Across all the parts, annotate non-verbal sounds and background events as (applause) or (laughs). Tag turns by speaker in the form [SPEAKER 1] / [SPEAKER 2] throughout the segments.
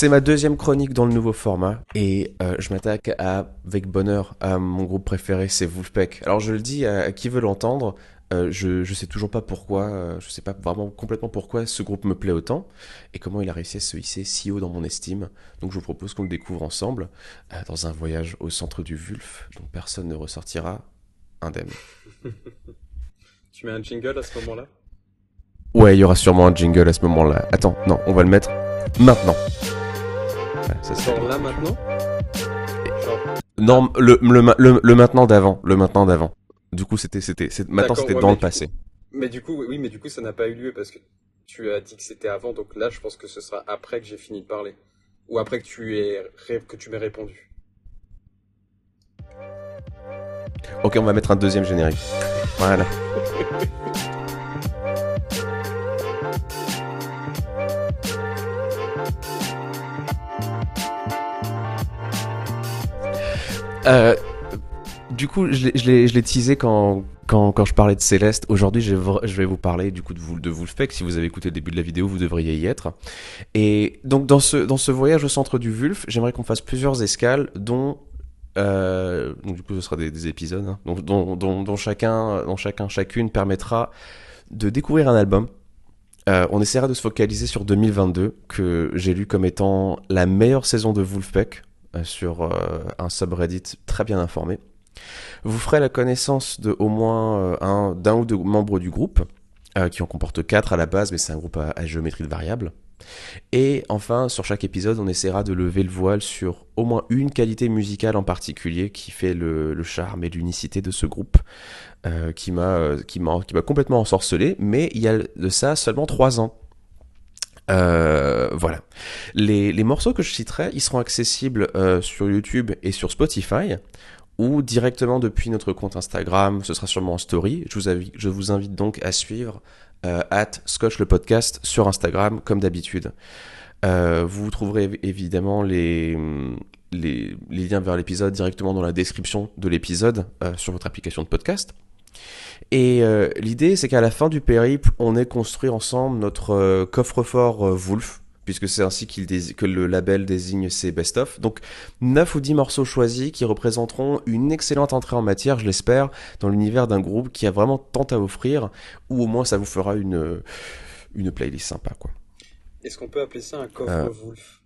[SPEAKER 1] C'est ma deuxième chronique dans le nouveau format et euh, je m'attaque avec bonheur à mon groupe préféré, c'est Wolfpack. Alors je le dis à, qui veut l'entendre, euh, je, je sais toujours pas pourquoi, euh, je sais pas vraiment complètement pourquoi ce groupe me plaît autant et comment il a réussi à se hisser si haut dans mon estime. Donc je vous propose qu'on le découvre ensemble dans un voyage au centre du Wulf dont personne ne ressortira indemne. (laughs)
[SPEAKER 2] tu mets un jingle à ce moment-là?
[SPEAKER 1] Ouais, il y aura sûrement un jingle à ce moment-là. Attends, non, on va le mettre maintenant.
[SPEAKER 2] Genre là maintenant
[SPEAKER 1] Non, le, le, le, maintenant d'avant. Le maintenant d'avant. Du coup, c'était, c'était, maintenant c'était dans le passé.
[SPEAKER 2] mais du coup, oui, mais du coup, ça n'a pas eu lieu parce que tu as dit que c'était avant. Donc là, je pense que ce sera après que j'ai fini de parler. Ou après que tu aies, que tu m'aies répondu.
[SPEAKER 1] Ok, on va mettre un deuxième générique. Voilà. (laughs) Euh, du coup, je l'ai teasé quand, quand, quand, je parlais de Céleste. Aujourd'hui, je, vais vous parler du coup de. Si vous avez écouté le début de la vidéo, vous devriez y être. Et donc, dans ce, dans ce voyage au centre du Wulf, j'aimerais qu'on fasse plusieurs escales, dont euh, donc du coup, ce sera des, épisodes, hein, dont, dont, chacun, dont chacun, chacune permettra de découvrir un album. Euh, on essaiera de se focaliser sur 2022, que j'ai lu comme étant la meilleure saison de Wolfpack, sur euh, un subreddit très bien informé. Vous ferez la connaissance de au moins euh, un d'un ou deux membres du groupe, qui en comporte quatre à la base, mais c'est un groupe à, géométrie de variable. Et enfin, sur chaque épisode, on essaiera de lever le voile sur au moins une qualité musicale en particulier qui fait le, charme et l'unicité de ce groupe, m'a qui m'a complètement ensorcelé. Mais il y a de ça seulement trois ans. Euh, voilà. Les, les, morceaux que je citerai, ils seront accessibles euh, sur YouTube et sur Spotify ou directement depuis notre compte Instagram. Ce sera sûrement en story. Je vous, invite, je vous invite donc à suivre euh, at Scotch le podcast sur Instagram comme d'habitude. Vous trouverez évidemment les, les, liens vers l'épisode directement dans la description de l'épisode sur votre application de podcast. Et euh, l'idée, c'est qu'à la fin du périple, on ait construit ensemble notre euh, coffre-fort euh, Wolf, puisque c'est ainsi que le label désigne ses best-of. Donc 9 ou 10 morceaux choisis qui représenteront une excellente entrée en matière, je l'espère, dans l'univers d'un groupe qui a vraiment tant à offrir, ou au moins ça vous fera une, une playlist sympa. quoi.
[SPEAKER 2] Est-ce qu'on peut appeler ça un coffre Wolf?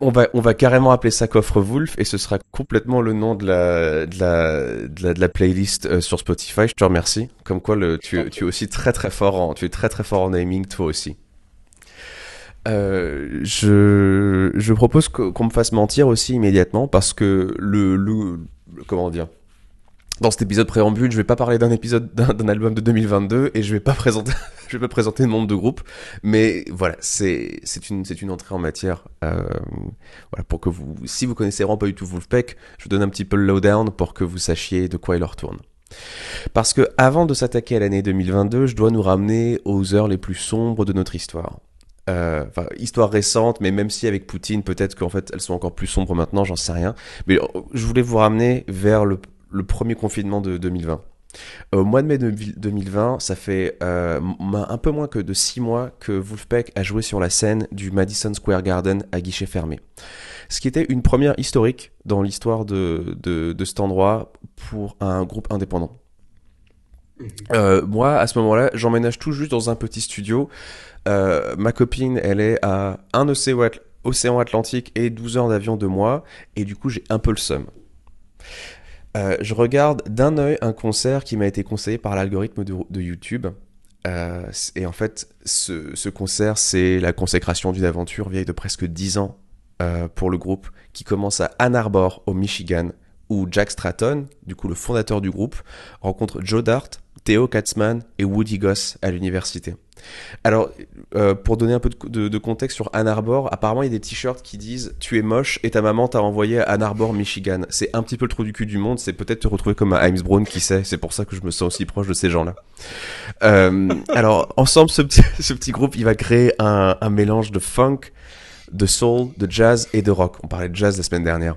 [SPEAKER 1] On va, on va carrément appeler ça Coffre Wolf et ce sera complètement le nom de la, de la, de la, playlist euh, sur Spotify. Je te remercie. Comme quoi, tu, tu es aussi très très fort en, tu es très très fort en naming toi aussi. Euh, je, je propose qu'on me fasse mentir aussi immédiatement parce que le, le comment dire, dans cet épisode préambule, je vais pas parler d'un épisode d'un album de 2022 et je vais pas présenter, (laughs) je vais pas présenter le nombre de groupes, mais voilà, c'est c'est une c'est une entrée en matière. Euh, voilà pour que vous, si vous connaissez vraiment pas du tout Wolfpack, je vous donne un petit peu le lowdown pour que vous sachiez de quoi il leur tourne. Parce que avant de s'attaquer à l'année 2022, je dois nous ramener aux heures les plus sombres de notre histoire. Euh, enfin, histoire récente, mais même si avec Poutine, peut-être qu'en fait elles sont encore plus sombres maintenant, j'en sais rien. Mais euh, je voulais vous ramener vers le, le premier confinement de 2020. Au mois de mai 2020, ça fait euh, un peu moins que de six mois que Wolfpack a joué sur la scène du Madison Square Garden à guichet fermé. Ce qui était une première historique dans l'histoire de, de, cet endroit pour un groupe indépendant. Mhm. Euh, moi, à ce moment-là, j'emménage tout juste dans un petit studio. Euh, ma copine, elle est à un océan Atlantique et 12 heures d'avion de moi, et du coup, j'ai un peu le seum. Euh, je regarde d'un œil un concert qui m'a été conseillé par l'algorithme de, YouTube. Euh, et en fait, ce, concert, c'est la consécration d'une aventure vieille de presque 10 ans euh, pour le groupe, qui commence à Ann Arbor, au Michigan, où Jack Stratton, du coup le fondateur du groupe, rencontre Joe Dart, Theo Katzman et Woody Goss à l'université. Alors, euh, pour donner un peu de, contexte sur Ann Arbor, apparemment il y a des t-shirts qui disent Tu es moche et ta maman t'a envoyé à Ann Arbor, Michigan. C'est un petit peu le trou du cul du monde, c'est peut-être te retrouver comme à Brown, qui sait. C'est pour ça que je me sens aussi proche de ces gens-là. Euh, alors, ensemble, ce petit, (laughs) groupe, il va créer un mélange de funk, de soul, de jazz et de rock. On parlait de jazz la semaine dernière.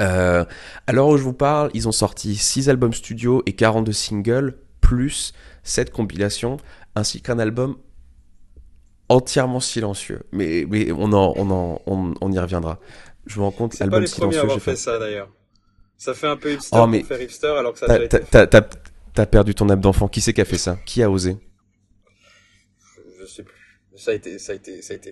[SPEAKER 1] Euh, à l'heure où je vous parle, ils ont sorti 6 albums studio et 42 singles, plus 7 compilations, ainsi qu'un album entièrement silencieux. Mais, mais on, en, on, en, on, on y reviendra. Je me rends compte,
[SPEAKER 2] C'est pas
[SPEAKER 1] album
[SPEAKER 2] les à
[SPEAKER 1] silencieux,
[SPEAKER 2] avoir
[SPEAKER 1] j'ai
[SPEAKER 2] fait
[SPEAKER 1] fait.
[SPEAKER 2] ça d'ailleurs. Ça fait un peu hipster
[SPEAKER 1] Oh, mais
[SPEAKER 2] pour faire hipster alors que ça a déjà
[SPEAKER 1] t'as perdu ton âme d'enfant. Qui c'est qui a fait ça? Qui a osé?
[SPEAKER 2] Je sais plus. Ça a été, ça a été, ça a été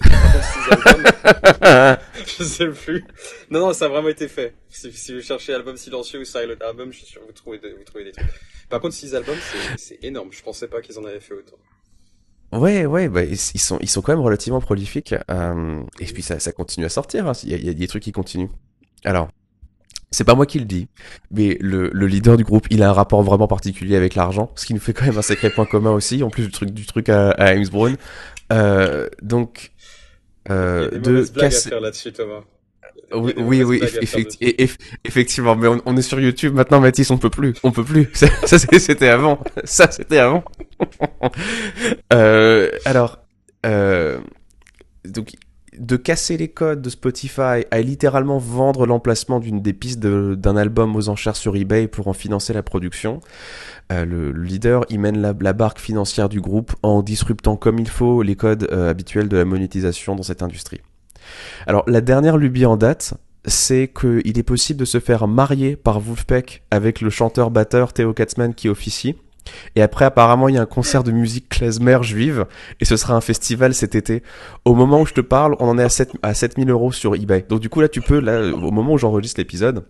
[SPEAKER 2] albums, (laughs) je sais plus. Non, non, ça a vraiment été fait. Si, si vous cherchez album silencieux ou silent album, je suis sûr que vous trouvez, des- vous trouvez des trucs. Par contre, six albums, c'est, énorme. Je pensais pas qu'ils en avaient fait autant.
[SPEAKER 1] Ouais, ouais, bah, ils sont, ils sont quand même relativement prolifiques. euh, et puis ça, ça continue à sortir. hein. Il y a, il y a des trucs qui continuent. Alors, c'est pas moi qui le dis, mais le, le leader du groupe, il a un rapport vraiment particulier avec l'argent, ce qui nous fait quand même un sacré point commun aussi, en plus du truc, du truc à, à James Brown. Euh, donc,
[SPEAKER 2] Il y a
[SPEAKER 1] euh,
[SPEAKER 2] des
[SPEAKER 1] de casser.
[SPEAKER 2] là-dessus, Thomas.
[SPEAKER 1] Oui, oui, eff- effectivement, mais on, on est sur YouTube maintenant, Mathis, on peut plus, on peut plus. (laughs) Ça, c'était avant, ça c'était avant. (laughs) Euh, alors, euh, donc, de casser les codes de Spotify à littéralement vendre l'emplacement d'une des pistes d'un album aux enchères sur eBay pour en financer la production. Euh, le, le leader, il mène la, barque financière du groupe en disruptant comme il faut les codes euh, habituels de la monétisation dans cette industrie. Alors, la dernière lubie en date, c'est qu'il est possible de se faire marier par Wolfpack avec le chanteur-batteur Theo Katzmann qui officie. Et après, apparemment, il y a un concert de musique klezmer juive, et ce sera un festival cet été. Au moment où je te parle, on en est à, 7, à 7000 euros sur eBay. Donc du coup, là, tu peux, là, au moment où j'enregistre l'épisode,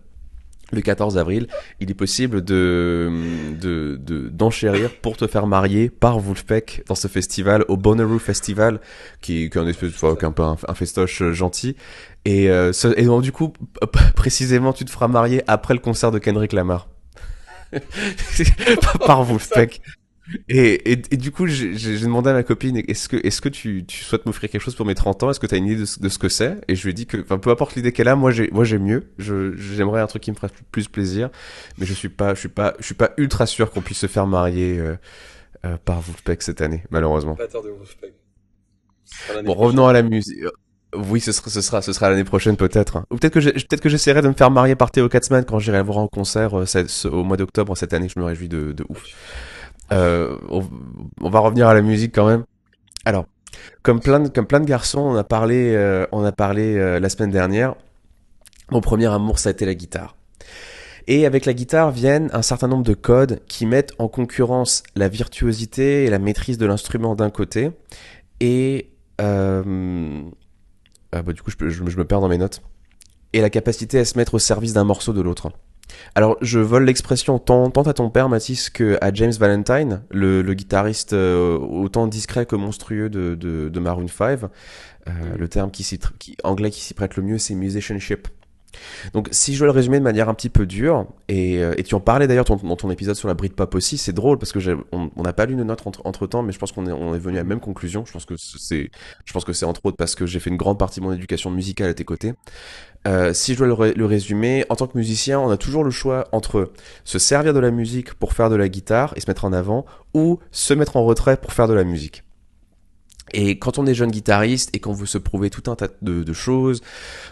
[SPEAKER 1] le 14 avril, il est possible de, de, de- d'enchérir pour te faire marier par Wolfpack dans ce festival, au Bonnaroo Festival, qui, est un espèce, enfin, un peu un, festoche euh, gentil. Et, euh, ce- et donc, du coup, précisément, tu te feras marier après le concert de Kendrick Lamar. (laughs) par Wolfpack. Et, et, et du coup, j'ai demandé à ma copine, est-ce que, est-ce que tu, tu souhaites m'offrir quelque chose pour mes 30 ans? Est-ce que tu as une idée de, ce- de ce que c'est? Et je lui ai dit que, enfin, peu importe l'idée qu'elle a, moi j'ai, moi j'ai mieux. Je, j'aimerais un truc qui me ferait plus plaisir, mais je suis pas, je suis pas, je suis pas ultra sûr qu'on puisse se faire marier euh, euh, par Wolfpack cette année, malheureusement. Bon, revenons à la musique. Oui, ce sera, ce sera, l'année prochaine peut-être. Ou peut-être que peut-être que j'essaierai de me faire marier par Theo Katzmann quand j'irai voir en concert euh, au mois d'octobre cette année. Je me réjouis de, de ouf. Euh, on, va revenir à la musique quand même. Alors, comme plein de, comme plein de garçons, on a parlé, euh, on a parlé la semaine dernière. Mon premier amour, ça a été la guitare. Et avec la guitare viennent un certain nombre de codes qui mettent en concurrence la virtuosité et la maîtrise de l'instrument d'un côté et ah bah, du coup je, me perds dans mes notes et la capacité à se mettre au service d'un morceau de l'autre. Alors je vole l'expression tant, à ton père Mathis que à James Valentine, le, guitariste euh, autant discret que monstrueux de, Maroon 5. Euh, le terme anglais qui s'y prête le mieux, c'est musicianship. Donc, si je dois le résumer de manière un petit peu dure, et, euh, tu en parlais d'ailleurs dans ton épisode sur la Britpop aussi, c'est drôle parce que on n'a pas lu nos notes entre, entre temps, mais je pense qu'on est, est venu à la même conclusion. Je pense que c'est, je pense que c'est entre autres parce que j'ai fait une grande partie de mon éducation musicale à tes côtés. Euh, si je dois le, le résumer, en tant que musicien, on a toujours le choix entre se servir de la musique pour faire de la guitare et se mettre en avant, ou se mettre en retrait pour faire de la musique. Et quand on est jeune guitariste et qu'on veut se prouver tout un tas de, de choses,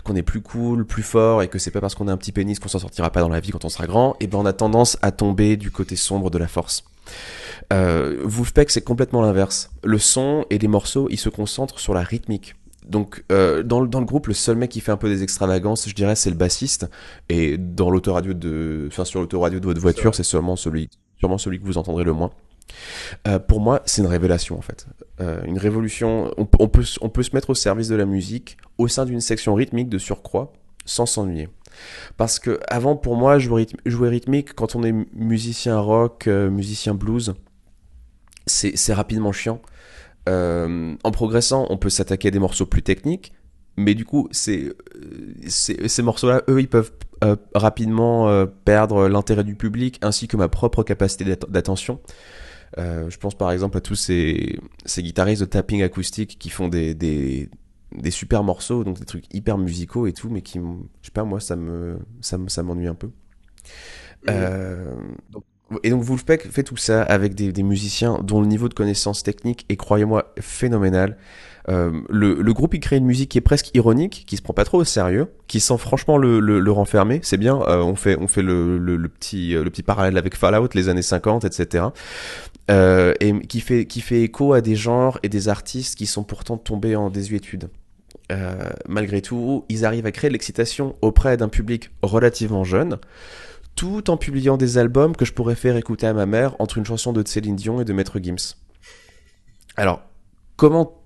[SPEAKER 1] qu'on est plus cool, plus fort et que c'est pas parce qu'on a un petit pénis qu'on s'en sortira pas dans la vie quand on sera grand, et ben on a tendance à tomber du côté sombre de la force. Euh, Wolfpack c'est complètement l'inverse. Le son et les morceaux ils se concentrent sur la rythmique. Donc euh, dans, le- dans le groupe le seul mec qui fait un peu des extravagances je dirais c'est le bassiste et dans l'autoradio de enfin sur l'autoradio de votre voiture c'est seulement celui sûrement celui que vous entendrez le moins. Euh, pour moi, c'est une révélation en fait. Euh, une révolution. On, peut, on peut se mettre au service de la musique au sein d'une section rythmique de surcroît sans s'ennuyer. Parce que avant, pour moi, jouer, rythm- jouer rythmique quand on est musicien rock, euh, musicien blues, c'est rapidement chiant. En progressant, on peut s'attaquer à des morceaux plus techniques, mais du coup, ces morceaux-là, eux, ils peuvent rapidement perdre l'intérêt du public ainsi que ma propre capacité d'att- d'attention. Euh, je pense par exemple à tous ces, ces guitaristes de tapping acoustique qui font des, des, des super morceaux, donc des trucs hyper musicaux et tout, mais qui, je sais pas, moi, ça me, ça m'ennuie un peu. Euh, donc, et donc Wolfpack fait tout ça avec des, musiciens dont le niveau de connaissance technique est, croyez-moi, phénoménal. Euh, le, groupe il crée une musique qui est presque ironique, qui se prend pas trop au sérieux, qui sent franchement le, le, le renfermer. C'est bien. Euh, on fait on fait le, le, petit euh, le petit parallèle avec Fallout, les années 50, etc. Et qui fait qui fait écho à des genres et des artistes qui sont pourtant tombés en désuétude. Malgré tout, ils arrivent à créer de l'excitation auprès d'un public relativement jeune, tout en publiant des albums que je pourrais faire écouter à ma mère entre une chanson de Céline Dion et de Maître Gims. Alors, comment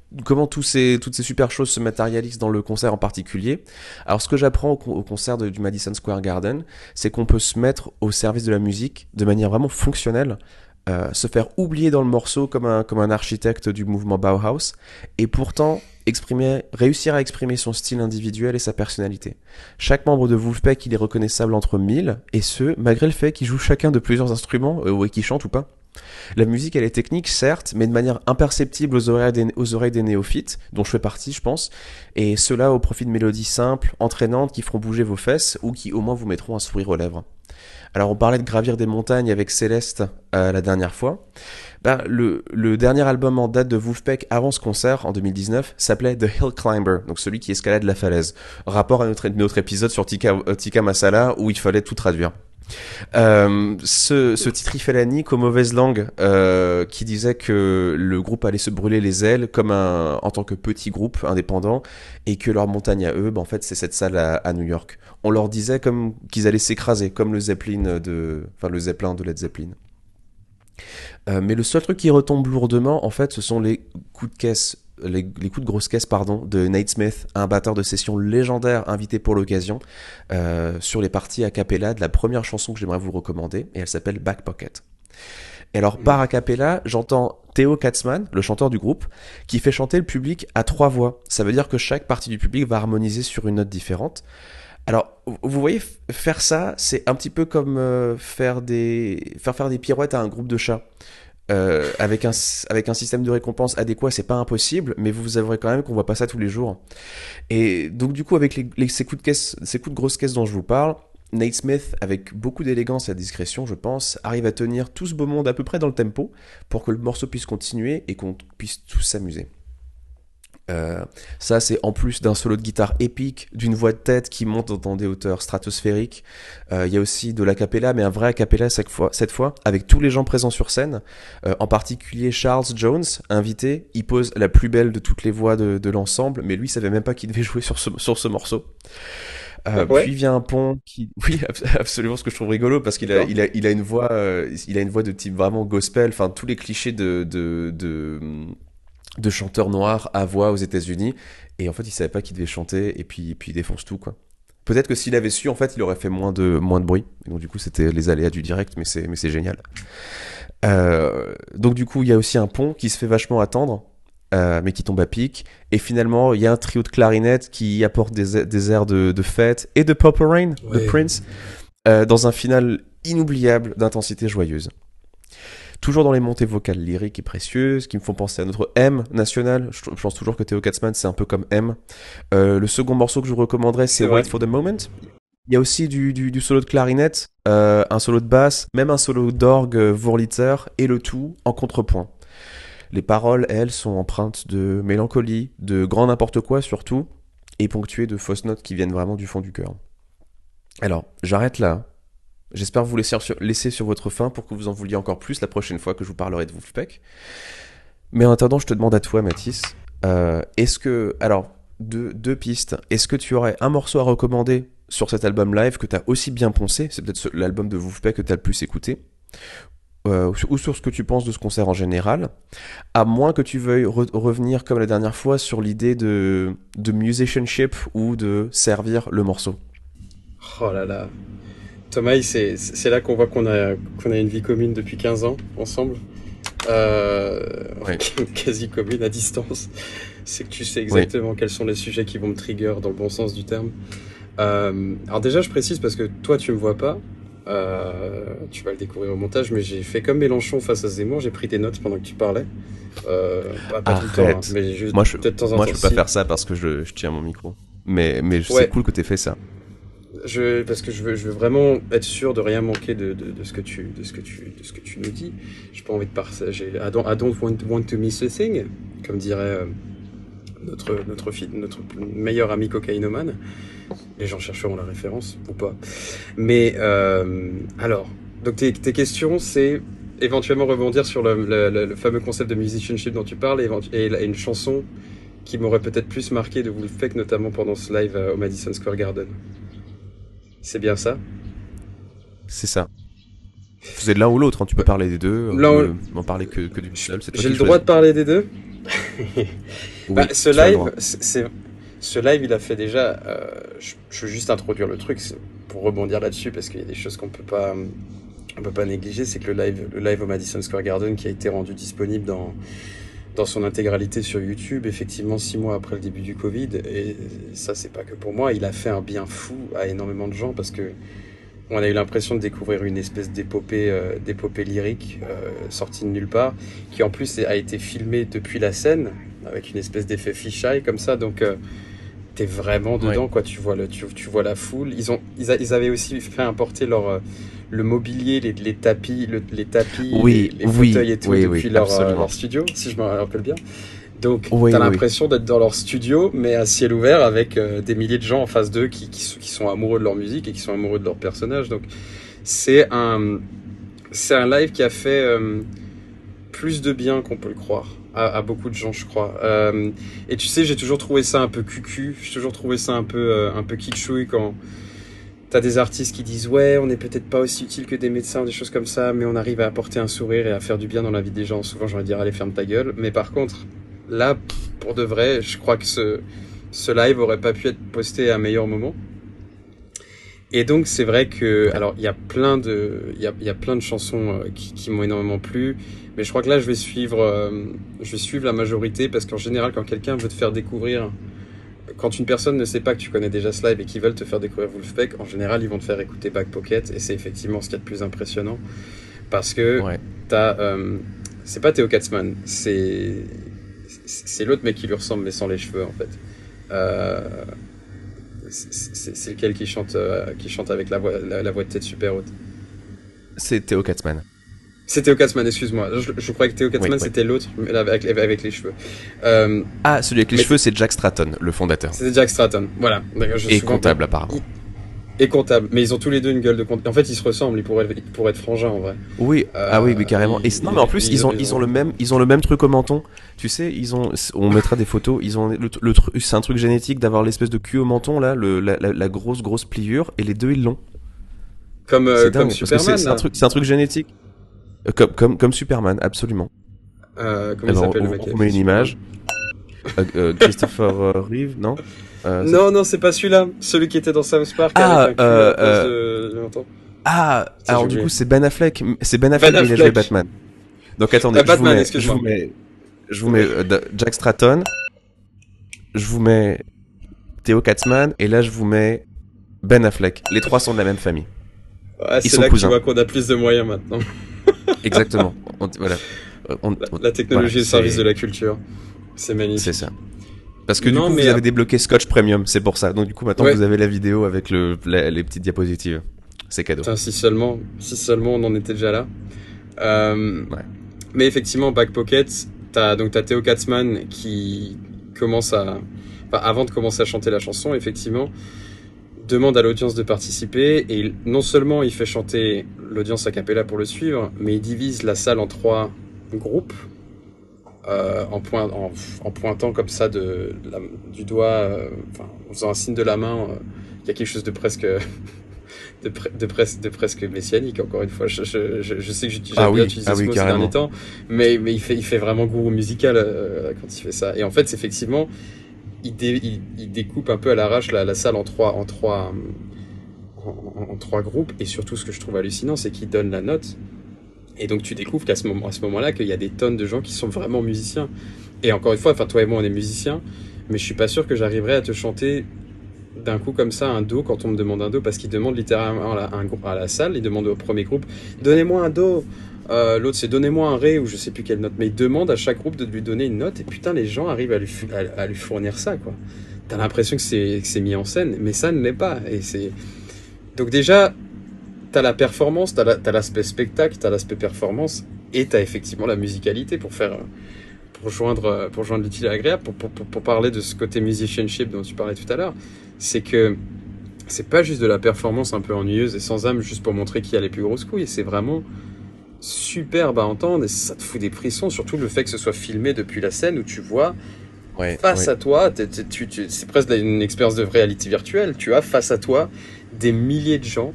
[SPEAKER 1] ces, toutes ces super choses se matérialisent dans le concert en particulier? Alors ce que j'apprends au, concert du Madison Square Garden, c'est qu'on peut se mettre au service de la musique de manière vraiment fonctionnelle, euh, se faire oublier dans le morceau comme un, comme un architecte du mouvement Bauhaus, et pourtant exprimer, réussir à exprimer son style individuel et sa personnalité. Chaque membre de Wolfpack, il est reconnaissable entre mille, et ce, malgré le fait qu'ils jouent chacun de plusieurs instruments, euh, ou qu'ils chantent ou pas. La musique, elle est technique, certes, mais de manière imperceptible aux oreilles, des, aux oreilles des néophytes, dont je fais partie, je pense, et cela au profit de mélodies simples, entraînantes, qui feront bouger vos fesses, ou qui au moins vous mettront un sourire aux lèvres. Alors on parlait de gravir des montagnes avec Céleste euh, la dernière fois. Le, le, dernier album en date de Wolfpack avant ce concert, en 2019, s'appelait The Hill Climber, donc celui qui escalade la falaise. Rapport à notre, notre épisode sur Tika, euh, Tika Masala, où il fallait tout traduire. Euh, ce, ce titre il fait la nique aux mauvaises langues euh, qui disait que le groupe allait se brûler les ailes comme un en tant que petit groupe indépendant et que leur montagne à eux, bah, en fait c'est cette salle à, à, New York. On leur disait comme qu'ils allaient s'écraser comme le Zeppelin de, enfin le Zeppelin de Led Zeppelin. Euh, mais le seul truc qui retombe lourdement, en fait, ce sont les coups de caisse les, coups de grosse caisse pardon de Nate Smith, un batteur de session légendaire invité pour l'occasion euh, sur les parties a cappella de la première chanson que j'aimerais vous recommander et elle s'appelle Back Pocket. Et alors par a cappella, j'entends Theo Katzman, le chanteur du groupe, qui fait chanter le public à trois voix. Ça veut dire que chaque partie du public va harmoniser sur une note différente. Alors, vous voyez, faire ça, c'est un petit peu comme euh, faire des faire faire des pirouettes à un groupe de chats. Euh, avec, un, avec un système de récompense adéquat, c'est pas impossible, mais vous vous avouerez quand même qu'on voit pas ça tous les jours. Et donc du coup, avec ces, coups de caisse, ces coups de grosse caisse dont je vous parle, Nate Smith, avec beaucoup d'élégance et de discrétion, je pense, arrive à tenir tout ce beau monde à peu près dans le tempo pour que le morceau puisse continuer et qu'on puisse tous s'amuser. Euh, ça, c'est en plus d'un solo de guitare épique, d'une voix de tête qui monte dans des hauteurs stratosphériques. Euh, il y a aussi de l'acapella, mais un vrai acapella cette fois, cette fois avec tous les gens présents sur scène. Euh, en particulier Charles Jones, invité. Il pose la plus belle de toutes les voix de, de l'ensemble, mais lui, il savait même pas qu'il devait jouer sur ce, sur ce morceau. Euh, ouais? Puis vient un pont qui, (laughs) oui, absolument, ce que je trouve rigolo parce qu'il a, il a, il a une voix, euh, il a une voix de type vraiment gospel. Enfin, tous les clichés de, de, de de chanteurs noirs à voix aux États-Unis. Et en fait, il savait pas qu'il devait chanter et puis, puis il défonce tout, quoi. Peut-être que s'il avait su, en fait, il aurait fait moins de, moins de bruit. Et donc, du coup, c'était les aléas du direct, mais c'est, mais c'est génial. Euh, donc, du coup, il y a aussi un pont qui se fait vachement attendre, euh, mais qui tombe à pic. Et finalement, il y a un trio de clarinettes qui apporte des, des airs de, de fête et de Purple Rain ouais. de Prince, euh, dans un final inoubliable d'intensité joyeuse. Toujours dans les montées vocales lyriques et précieuses, qui me font penser à notre M national. Je, pense toujours que Theo Katzman, c'est un peu comme M. Euh, le second morceau que je vous recommanderais, c'est Wait for the Moment. Il y a aussi du, du, du solo de clarinette, euh, un solo de basse, même un solo d'orgue Wurlitzer, et le tout en contrepoint. Les paroles, elles, sont empreintes de mélancolie, de grand n'importe quoi surtout, et ponctuées de fausses notes qui viennent vraiment du fond du cœur. Alors, j'arrête là. J'espère vous laisser sur, laisser sur votre faim pour que vous en vouliez encore plus la prochaine fois que je vous parlerai de Wolfpack. Mais en attendant, je te demande à toi, Mathis, euh, est-ce que. Alors, deux, deux pistes. Est-ce que tu aurais un morceau à recommander sur cet album live que tu as aussi bien poncé? C'est peut-être l'album de Wolfpack que tu as le plus écouté euh, ou sur ce que tu penses de ce concert en général, à moins que tu veuilles re revenir comme la dernière fois sur l'idée de, de musicianship ou de servir le morceau.
[SPEAKER 2] Oh là là, Thomas, c'est là qu'on voit qu'on a, qu'on a une vie commune depuis 15 ans ensemble. Euh, ouais. (laughs) quasi commune à distance. C'est que tu sais exactement quels sont les sujets qui vont me trigger dans le bon sens du terme. Euh, alors déjà, je précise parce que toi, tu me vois pas. Euh, tu vas le découvrir au montage, mais j'ai fait comme Mélenchon face à Zemmour, j'ai pris des notes pendant que tu parlais. Pas, tout le temps, hein, mais juste
[SPEAKER 1] moi, je, peut-être temps en moi, temps. Moi, je peux pas faire ça parce que je, je tiens mon micro. Mais, mais ouais. c'est cool que tu aies fait ça.
[SPEAKER 2] Parce que je veux, vraiment être sûr de rien manquer de, ce que tu, nous dis. J'ai pas envie de partager. I don't, I want, to miss a thing, comme dirait euh, notre, meilleur ami cocaïnomane. Les gens chercheront la référence ou pas. Mais euh, alors, donc tes, questions, c'est éventuellement rebondir sur le, le, le- le fameux concept de musicianship dont tu parles et, une chanson qui m'aurait peut-être plus marqué de Wolfpack, notamment pendant ce live euh, au Madison Square Garden. C'est bien ça
[SPEAKER 1] C'est ça. Vous êtes l'un ou l'autre, hein, tu peux parler des deux,
[SPEAKER 2] L'un ou-
[SPEAKER 1] m'en parler que, que c'est toi
[SPEAKER 2] J'ai le droit de parler des deux
[SPEAKER 1] Oui,
[SPEAKER 2] Bah, Ce live, c'est c'est- ce live, il a fait déjà. euh, je, je veux juste introduire le truc c'est pour rebondir là-dessus parce qu'il y a des choses qu'on peut pas, on peut pas négliger. C'est que le live, le live au Madison Square Garden qui a été rendu disponible dans dans son intégralité sur YouTube, effectivement six mois après le début du Covid. Et ça, c'est pas que pour moi. Il a fait un bien fou à énormément de gens parce que on a eu l'impression de découvrir une espèce d'épopée, euh, d'épopée lyrique euh, sortie de nulle part, qui en plus a été filmée depuis la scène avec une espèce d'effet fisheye comme ça. Donc euh, t'es vraiment dedans, quoi. Tu vois le, tu, tu vois la foule. Ils ont, ils, a- ils avaient aussi fait importer leur euh, le mobilier, les, les tapis, le- les tapis,
[SPEAKER 1] Oui,
[SPEAKER 2] les, les
[SPEAKER 1] oui,
[SPEAKER 2] fauteuils et tout
[SPEAKER 1] oui,
[SPEAKER 2] depuis leur, euh, leur studio, si je me rappelle bien. Donc, t'as
[SPEAKER 1] oui,
[SPEAKER 2] l'impression d'être dans leur studio, mais à ciel ouvert, avec euh, des milliers de gens en face d'eux qui, qui, sont- qui sont amoureux de leur musique et qui sont amoureux de leur personnage. Donc, c'est un, c'est un live qui a fait euh, plus de bien qu'on peut le croire à, à beaucoup de gens, je crois. Euh, et tu sais, j'ai toujours trouvé ça un peu cucu. J'ai toujours trouvé ça un peu, euh, un peu kitschouille quand t'as des artistes qui disent ouais, on n'est peut-être pas aussi utile que des médecins, des choses comme ça, mais on arrive à apporter un sourire et à faire du bien dans la vie des gens. Souvent, j'aurais dire allez ferme ta gueule. Mais par contre, là, pour de vrai, je crois que ce, ce live aurait pas pu être posté à un meilleur moment. Et donc c'est vrai que alors il y a plein de il y a, y a plein de chansons euh, qui, qui m'ont énormément plu, mais je crois que là je vais suivre euh, je vais suivre la majorité parce qu'en général quand quelqu'un veut te faire découvrir quand une personne ne sait pas que tu connais déjà ce live et qu'ils veulent te faire découvrir Wolfpack, en général ils vont te faire écouter Back Pocket et c'est effectivement ce qu'il y a de plus impressionnant parce que
[SPEAKER 1] Ouais.
[SPEAKER 2] t'as euh, c'est pas Theo Katzman, c'est c'est l'autre mec qui lui ressemble mais sans les cheveux en fait. Euh, c'est- lequel qui chante, euh, qui chante avec la voix, la, la voix de tête super haute?
[SPEAKER 1] C'est Théo Katzman.
[SPEAKER 2] C'est Theo Katzman, excuse-moi. Je, je croyais que Theo Katzman
[SPEAKER 1] Oui, oui.
[SPEAKER 2] c'était l'autre, avec, avec les cheveux. Euh,
[SPEAKER 1] Ah, celui avec les cheveux, c'est Jack Stratton, le fondateur.
[SPEAKER 2] c'était Jack Stratton. Voilà. Je
[SPEAKER 1] Et comptable, apparemment.
[SPEAKER 2] Et comptable. Mais ils ont tous les deux une gueule de comptable. En fait, ils se ressemblent. Ils pourraient, ils pourraient être frangins en vrai.
[SPEAKER 1] Oui,
[SPEAKER 2] Euh,
[SPEAKER 1] ah oui, mais carrément. Et non, mais en plus,
[SPEAKER 2] ils-
[SPEAKER 1] ils ont,
[SPEAKER 2] ils
[SPEAKER 1] ils
[SPEAKER 2] ont-
[SPEAKER 1] le même, ils ont le même truc au menton. Tu sais, ils ont, on mettra des photos. Ils ont le, le c'est un truc génétique d'avoir l'espèce de cul au menton là, le, la, la, la grosse grosse pliure, et les deux ils l'ont.
[SPEAKER 2] Comme, euh, comme
[SPEAKER 1] dingue
[SPEAKER 2] Superman.
[SPEAKER 1] c'est un truc, c'est un truc génétique. Comme, comme, comme Superman, absolument.
[SPEAKER 2] Euh, comment il
[SPEAKER 1] Alors,
[SPEAKER 2] s'appelle
[SPEAKER 1] on,
[SPEAKER 2] le mec
[SPEAKER 1] on met une image. Euh, euh, Christopher euh, Reeve, non?
[SPEAKER 2] Non, non, c'est pas celui-là. Celui qui était dans South Park
[SPEAKER 1] Ah,
[SPEAKER 2] avec un cul de-.
[SPEAKER 1] Ah, alors du coup c'est Ben Affleck, c'est Ben Affleck,
[SPEAKER 2] Ben
[SPEAKER 1] mais il a joué
[SPEAKER 2] Affleck.
[SPEAKER 1] Batman. Donc attendez,
[SPEAKER 2] Ah,
[SPEAKER 1] je, vous
[SPEAKER 2] Batman,
[SPEAKER 1] mets, je vous mets, je vous mets Jack Stratton, je vous mets Theo Katzman, et là je vous mets Ben Affleck. Les trois sont de la même famille.
[SPEAKER 2] C'est là que tu vois qu'on a plus de moyens maintenant.
[SPEAKER 1] Exactement. On- voilà. On-
[SPEAKER 2] La,
[SPEAKER 1] on-
[SPEAKER 2] la technologie
[SPEAKER 1] voilà,
[SPEAKER 2] au service de la culture. C'est magnifique.
[SPEAKER 1] C'est ça. Parce que du coup,
[SPEAKER 2] mais
[SPEAKER 1] vous avez débloqué Scotch Premium, c'est pour ça. Donc du coup, maintenant
[SPEAKER 2] Ouais.
[SPEAKER 1] vous avez la vidéo avec le, la- les petites diapositives. C'est cadeau.
[SPEAKER 2] Putain, si seulement, si seulement on en était déjà là. Euh,
[SPEAKER 1] Ouais.
[SPEAKER 2] Mais effectivement, Back Pocket, t'as donc t'as Theo Katzman qui commence à, enfin, avant de commencer à chanter la chanson, effectivement, demande à l'audience de participer et il- non seulement il fait chanter l'audience a cappella pour le suivre, mais il divise la salle en trois groupes. euh, en, point, en, en pointant comme ça de, la- du doigt, euh, enfin, en faisant un signe de la main, euh, il y a quelque chose de presque (laughs) de, pre- de, presque, de presque messianique, encore une fois. Je, je, je, je sais que j'utilise
[SPEAKER 1] Ah oui,
[SPEAKER 2] utilisé
[SPEAKER 1] ah
[SPEAKER 2] ce
[SPEAKER 1] oui,
[SPEAKER 2] mot ces derniers temps, mais, mais il, fait, il fait vraiment gourou musical euh, quand il fait ça. Et en fait, c'est effectivement, il, dé- il, il découpe un peu à l'arrache la, salle en trois, en, trois, en, trois groupes. Et surtout, ce que je trouve hallucinant, c'est qu'il donne la note. Et donc, tu découvres qu'à ce moment-là, qu'il y a des tonnes de gens qui sont vraiment musiciens. Et encore une fois, enfin, toi et moi, on est musiciens, mais je suis pas sûr que j'arriverai à te chanter d'un coup comme ça un do quand on me demande un do parce qu'il demande littéralement à la, à la salle, il demande au premier groupe donnez-moi un do. Euh, L'autre c'est donnez-moi un ré ou je sais plus quelle note, mais il demande à chaque groupe de lui donner une note et putain les gens arrivent à lui, à, lui fournir ça quoi. T'as l'impression que c'est mis en scène, mais ça ne l'est pas et c'est Donc déjà, t'as la performance, t'as la- t'as l'aspect spectacle, t'as l'aspect performance, et t'as effectivement la musicalité pour faire, pour joindre, pour joindre l'utile à l'agréable, pour, pour, pour, pour parler de ce côté musicianship dont tu parlais tout à l'heure. C'est que c'est pas juste de la performance un peu ennuyeuse et sans âme juste pour montrer qui a les plus grosses couilles, c'est vraiment superbe à entendre et ça te fout des frissons, surtout le fait que ce soit filmé depuis la scène où tu vois
[SPEAKER 1] Ouais,
[SPEAKER 2] face
[SPEAKER 1] ouais.
[SPEAKER 2] à toi, c'est presque une expérience de réalité virtuelle. Tu as face à toi des milliers de gens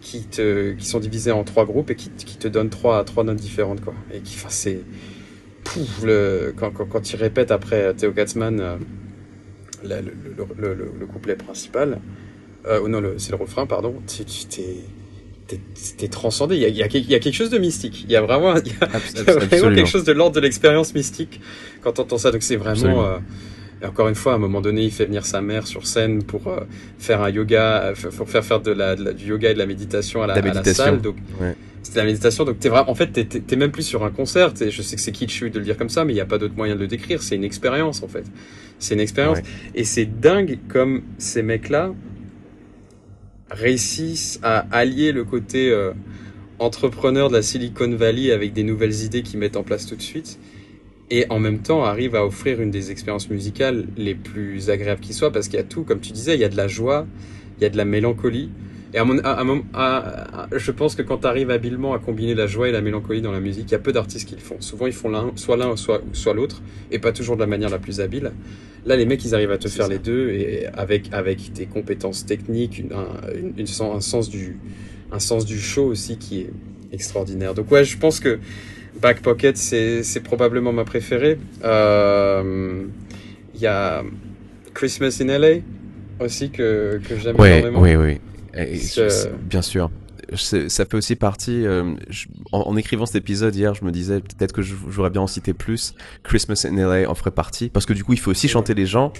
[SPEAKER 2] qui, te, qui sont divisés en trois groupes et qui, qui te donnent trois, trois notes différentes. Quoi. Et qui, enfin, c'est. Pouf, le, quand, quand, quand il répète après Theo Katzmann euh, le, le, le, le- le couplet principal, euh, ou non, c'est le refrain, pardon, tu- t'es. T'es, transcendé, il y, a, il, y a, il y a quelque chose de mystique. Il y a vraiment, il y a,
[SPEAKER 1] Abs- (laughs)
[SPEAKER 2] il y a vraiment quelque chose de l'ordre de l'expérience mystique quand t'entends ça. Donc c'est vraiment. Euh, et encore une fois, à un moment donné, il fait venir sa mère sur scène pour euh, faire un yoga, euh, pour faire faire de la, de la- du yoga et de la méditation à la,
[SPEAKER 1] La
[SPEAKER 2] à la salle. Donc
[SPEAKER 1] Ouais.
[SPEAKER 2] c'était la méditation. Donc t'es vraiment, en fait, t'es, même plus sur un concert. Je sais que c'est kitsch de le dire comme ça, mais il n'y a pas d'autre moyen de le décrire. C'est une expérience en fait. C'est une expérience.
[SPEAKER 1] Ouais.
[SPEAKER 2] Et c'est dingue comme ces mecs-là réussissent à allier le côté euh, entrepreneur de la Silicon Valley avec des nouvelles idées qu'ils mettent en place tout de suite et en même temps arrivent à offrir une des expériences musicales les plus agréables qui soient parce qu'il y a tout, comme tu disais, il y a de la joie, il y a de la mélancolie. Et à mon, à, à mon- à- à- je pense que quand tu arrives habilement à combiner la joie et la mélancolie dans la musique, il y a peu d'artistes qui le font. Souvent, ils font l'un, soit l'un, soit, soit l'autre, et pas toujours de la manière la plus habile. Là, les mecs, ils arrivent à te faire
[SPEAKER 1] ça.
[SPEAKER 2] les deux, et avec, avec des compétences techniques, une, un, une- une sen- un, sens du, un sens du show aussi qui est extraordinaire. Donc, ouais, je pense que Back Pocket, c'est, probablement ma préférée. Euh, Il y a Christmas in LA aussi que, que j'aime
[SPEAKER 1] Ouais,
[SPEAKER 2] énormément.
[SPEAKER 1] oui, oui. Et bien sûr. Ça fait aussi partie. euh, je- en, en écrivant cet épisode hier, je me disais peut-être que j'aurais bien en cité plus. Christmas in LA en ferait partie. Parce que du coup, il faut aussi chanter les gens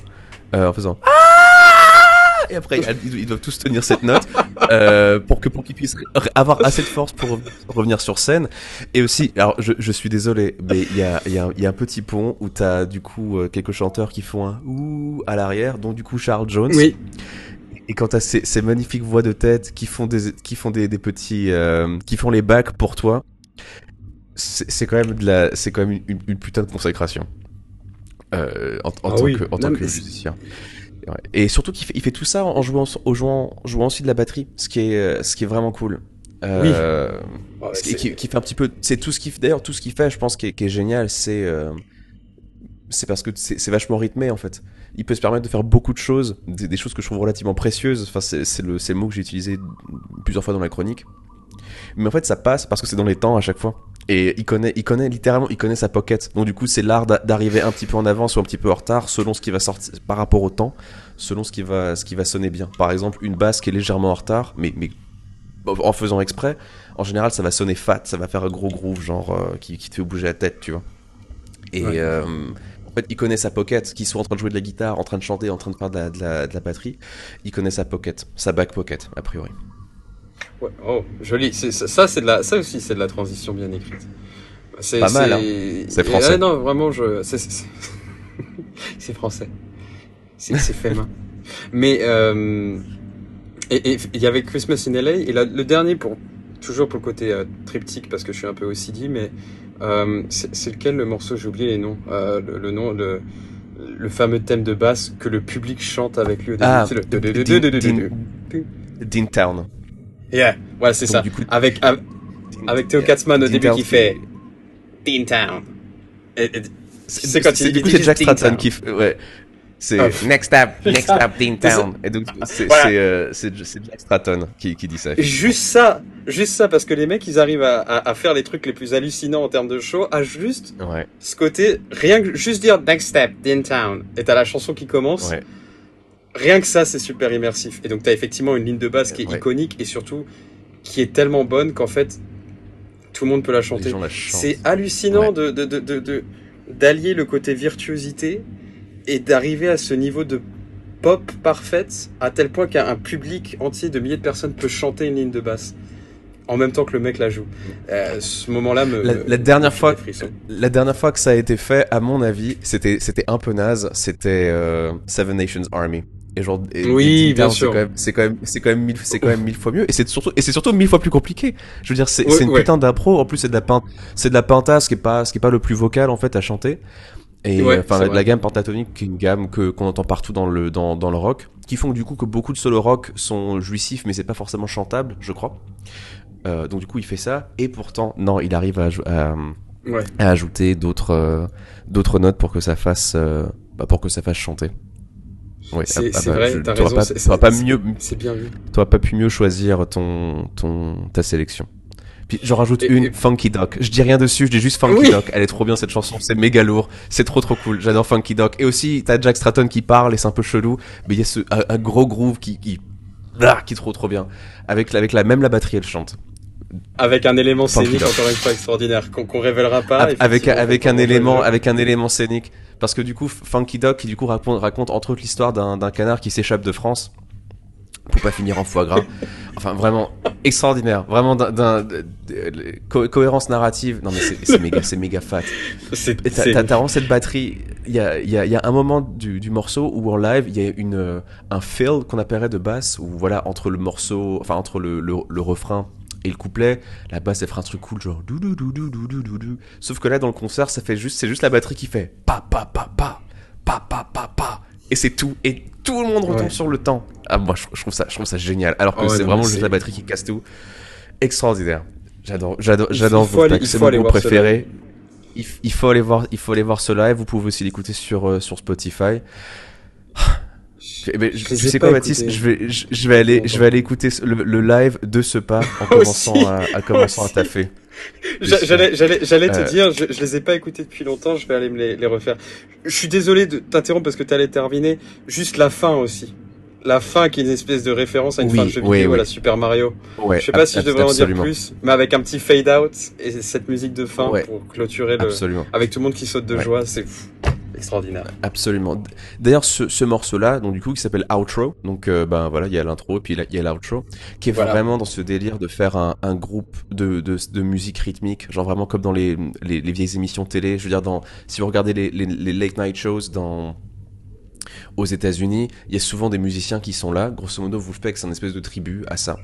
[SPEAKER 1] euh, en faisant. Ah Et après, ils, doivent tous tenir cette note euh, pour que pour qu'ils puissent avoir assez de force pour rev- revenir sur scène. Et aussi, alors je, je suis désolé, mais il y a, il y, a, il y a un petit pont où t'as du coup euh, quelques chanteurs qui font un ouh à l'arrière, dont du coup Charles Jones.
[SPEAKER 2] Oui,
[SPEAKER 1] Et quand t'as ces, ces magnifiques voix de tête qui font des, qui font des, des petits, euh, qui font les bacs pour toi, c'est quand même de la, c'est quand même une, putain de consécration. Euh, en, en
[SPEAKER 2] Ah
[SPEAKER 1] tant
[SPEAKER 2] oui.
[SPEAKER 1] que, en
[SPEAKER 2] Non,
[SPEAKER 1] tant
[SPEAKER 2] mais
[SPEAKER 1] que
[SPEAKER 2] c'est-
[SPEAKER 1] musicien. Ouais. Et surtout qu'il fait, il fait tout ça en jouant, en jouant, jouant aussi de la batterie, ce qui est, euh, ce qui est vraiment cool. Euh,
[SPEAKER 2] Ouais,
[SPEAKER 1] ce qui,
[SPEAKER 2] c'est-
[SPEAKER 1] qui- qui fait un petit peu, c'est tout ce qu'il fait. D'ailleurs, tout ce qu'il fait, je pense, qui est, qui est génial, c'est, c'est parce que c'est vachement rythmé en fait. Il peut se permettre de faire beaucoup de choses, des, des choses que je trouve relativement précieuses. Enfin, c'est le, c'est le mot que j'ai utilisé plusieurs fois dans la chronique. Mais en fait, ça passe parce que c'est dans les temps à chaque fois. Et il connaît, il connaît littéralement, il connaît sa pocket. Donc du coup, c'est l'art d'a- d'arriver un petit peu en avance ou un petit peu en retard, selon ce qui va sortir par rapport au temps, selon ce qui va, ce qui va sonner bien. Par exemple, une basse qui est légèrement en retard, mais, mais en faisant exprès, en général, ça va sonner fat, ça va faire un gros groove, genre euh, qui, qui te fait bouger la tête, tu vois. Et
[SPEAKER 2] Ouais.
[SPEAKER 1] euh, en fait, il connaît sa pocket, qu'il soit en train de jouer de la guitare, en train de chanter, en train de faire de la, de la, de la batterie, il connaît sa pocket, sa back pocket, a priori.
[SPEAKER 2] Ouais, oh, joli. Ça, ça, c'est de la, ça aussi, c'est de la transition bien écrite. C'est,
[SPEAKER 1] Pas mal, hein.
[SPEAKER 2] c'est- et-
[SPEAKER 1] français.
[SPEAKER 2] ouais, non, vraiment, je, c'est, (laughs) français. C'est, fait main. Mais, euh, et, et il y avait Christmas in LA, et là, le dernier pour, toujours pour le côté euh, triptyque, parce que je suis un peu OCD, mais, euh, c'est, lequel le morceau, j'ai oublié les noms, euh, le, le nom, le, le fameux thème de basse que le public chante avec lui au début.
[SPEAKER 1] Ah,
[SPEAKER 2] c'est le
[SPEAKER 1] Dean- Dean Town.
[SPEAKER 2] Yeah, ouais, c'est ça.
[SPEAKER 1] du coup,
[SPEAKER 2] Avec, avec, avec Theo Katzmann au
[SPEAKER 1] Dean
[SPEAKER 2] début qui fait Teen Town. Et- et-
[SPEAKER 1] C'est
[SPEAKER 2] quand il-
[SPEAKER 1] du coup,
[SPEAKER 2] dit
[SPEAKER 1] c'est Jack
[SPEAKER 2] Dean
[SPEAKER 1] Stratton qui fait. Ouais. C'est
[SPEAKER 2] Ah.
[SPEAKER 1] Next Step, Next. Step,
[SPEAKER 2] C'est ça.
[SPEAKER 1] Town. Et donc, c'est
[SPEAKER 2] Voilà.
[SPEAKER 1] c'est, euh, c'est- c'est Jack Stratton qui, qui dit ça.
[SPEAKER 2] Juste ça, juste ça, parce que les mecs, ils arrivent à, à, à faire les trucs les plus hallucinants en termes de show, à juste
[SPEAKER 1] Ouais,
[SPEAKER 2] ce côté, rien que juste dire Next Step, Teen Town, et t'as la chanson qui commence.
[SPEAKER 1] ouais.
[SPEAKER 2] Rien que ça, c'est super immersif. Et donc, t'as effectivement une ligne de basse qui est
[SPEAKER 1] Ouais.
[SPEAKER 2] iconique et surtout qui est tellement bonne qu'en fait, tout le monde peut la chanter. C'est hallucinant de- d'allier le côté virtuosité et d'arriver à ce niveau de pop parfaite à tel point qu'un public entier de milliers de personnes peut chanter une ligne de basse en même temps que le mec la joue. Euh, ce moment-là me.
[SPEAKER 1] La- dernière fois-. La dernière fois que ça a été fait, à mon avis, c'était c'était un peu naze. C'était euh, Seven Nations Army. Et genre, et-
[SPEAKER 2] Oui,
[SPEAKER 1] et
[SPEAKER 2] bien sûr.
[SPEAKER 1] C'est quand même, c'est quand même, c'est quand même mille, c'est quand même mille fois mieux. Et c'est surtout, et c'est surtout mille fois plus compliqué. Je veux dire, c'est, une
[SPEAKER 2] ouais.
[SPEAKER 1] putain d'impro. En plus, c'est de la peinte, c'est de la pinta, ce qui est pas, ce qui est pas le plus vocal en fait à chanter. Et
[SPEAKER 2] Ouais,
[SPEAKER 1] enfin, la, gamme pentatonique, qui est une gamme que qu'on entend partout dans le dans, dans le rock, qui font du coup que beaucoup de solo rock sont jouissifs, mais c'est pas forcément chantable, je crois. Euh, donc du coup, il fait ça. Et pourtant, non, il arrive à, jou- à,
[SPEAKER 2] Ouais.
[SPEAKER 1] à ajouter d'autres euh, d'autres notes pour que ça fasse euh, bah, pour que ça fasse chanter. Ouais,
[SPEAKER 2] C'est-
[SPEAKER 1] ah- ah bah,
[SPEAKER 2] vrai, t'as raison,
[SPEAKER 1] Pas, pas mieux,
[SPEAKER 2] C'est bien vu.
[SPEAKER 1] t'aurais pas pu mieux choisir ton ton ta sélection. Puis j'en rajoute
[SPEAKER 2] Et-
[SPEAKER 1] une,
[SPEAKER 2] et-
[SPEAKER 1] Funky Doc. Je dis rien dessus, je dis juste Funky
[SPEAKER 2] Oui.
[SPEAKER 1] Doc. Elle est trop bien cette chanson, c'est méga lourd, c'est trop trop cool. J'adore Funky Doc. Et aussi t'as Jack Stratton qui parle et c'est un peu chelou, mais il y a ce un, un gros groove qui qui ah, qui est trop trop bien. Avec avec la même la batterie elle chante.
[SPEAKER 2] Avec un élément
[SPEAKER 1] Funky
[SPEAKER 2] scénique
[SPEAKER 1] Dog.
[SPEAKER 2] encore une fois extraordinaire qu'on qu'on révélera pas.
[SPEAKER 1] avec avec un élément avec un élément scénique parce que du coup Funky Doc qui du coup raconte, raconte entre autres l'histoire d'un canard qui s'échappe de France pour pas finir en foie gras. Enfin vraiment extraordinaire. Vraiment d'un d'un- de- de- co- cohérence narrative. Non mais c'est c'est méga c'est méga fat. (laughs)
[SPEAKER 2] C'est
[SPEAKER 1] et t'as
[SPEAKER 2] c'est-
[SPEAKER 1] t'as- t'as vraiment cette batterie. Il y a, il y, a, il y a un moment du, du morceau où en live il y a une euh, un fill qu'on appellerait de basse où voilà entre le morceau enfin entre le, le, le refrain et le couplet la basse elle fera un truc cool genre dou dou dou dou dou dou dou dou. sauf que là dans le concert ça fait juste c'est juste la batterie qui fait pa pa pa pa pa pa pa pa. Et c'est tout. Et tout le monde retombe
[SPEAKER 2] Ouais.
[SPEAKER 1] sur le temps ah moi je, je trouve ça je trouve ça génial alors que
[SPEAKER 2] ouais,
[SPEAKER 1] c'est vraiment
[SPEAKER 2] mais
[SPEAKER 1] juste la batterie qui casse tout extraordinaire j'adore j'adore j'adore c'est mon groupe préféré il, il faut aller voir il faut aller voir ce live vous pouvez aussi l'écouter sur euh, sur Spotify (sighs) Eh ben,
[SPEAKER 2] Je
[SPEAKER 1] tu
[SPEAKER 2] ai
[SPEAKER 1] sais quoi Baptiste? je vais je, je vais aller je vais aller écouter le, le live de ce pas (laughs) en commençant
[SPEAKER 2] Aussi.
[SPEAKER 1] à, à commençant à taffer (laughs)
[SPEAKER 2] J'a- J'allais, j'allais, j'allais
[SPEAKER 1] Euh.
[SPEAKER 2] te dire, je, je les ai pas écoutés depuis longtemps, je vais aller me les, les refaire. Je suis désolé de t'interrompre parce que t'allais terminer. Juste la fin aussi. La fin qui est une espèce de référence à une
[SPEAKER 1] Oui,
[SPEAKER 2] fin de jeu
[SPEAKER 1] oui,
[SPEAKER 2] vidéo
[SPEAKER 1] oui.
[SPEAKER 2] à la Super Mario.
[SPEAKER 1] ouais
[SPEAKER 2] je sais pas si je devrais en dire plus, mais avec un petit fade out et cette musique de fin
[SPEAKER 1] Ouais.
[SPEAKER 2] pour clôturer le,
[SPEAKER 1] absolument
[SPEAKER 2] avec tout le monde qui saute de
[SPEAKER 1] Ouais.
[SPEAKER 2] joie, c'est extraordinaire.
[SPEAKER 1] Absolument. D'ailleurs, ce, ce morceau-là, donc du coup, qui s'appelle Outro, donc euh, ben voilà, il y a l'intro et puis il y a l'outro, qui est
[SPEAKER 2] Voilà.
[SPEAKER 1] vraiment dans ce délire de faire un, un groupe de, de, de musique rythmique, genre vraiment comme dans les, les, les vieilles émissions télé. Je veux dire, dans, si vous regardez les, les, les late night shows dans aux États-Unis, il y a souvent des musiciens qui sont là. Grosso modo, Wolfpack, c'est une espèce de tribu à ça.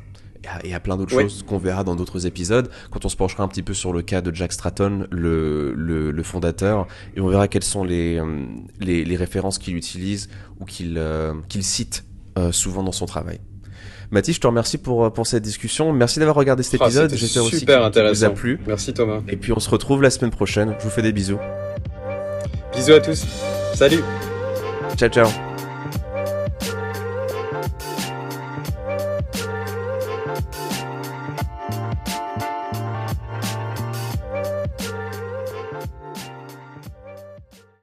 [SPEAKER 1] Et à, plein d'autres
[SPEAKER 2] Ouais.
[SPEAKER 1] choses qu'on verra dans d'autres épisodes, quand on se penchera un petit peu sur le cas de Jack Stratton, le, le, le fondateur, et on verra quelles sont les, euh, les, les références qu'il utilise ou qu'il euh, cite euh, souvent dans son travail. Mathis, je te remercie pour, pour cette discussion. Merci d'avoir regardé cet
[SPEAKER 2] Ah,
[SPEAKER 1] épisode. J'espère aussi qu'il vous a plu.
[SPEAKER 2] Merci Thomas.
[SPEAKER 1] Et puis on se retrouve la semaine prochaine. Je vous fais des bisous.
[SPEAKER 2] Bisous à tous. Salut.
[SPEAKER 1] Ciao, ciao.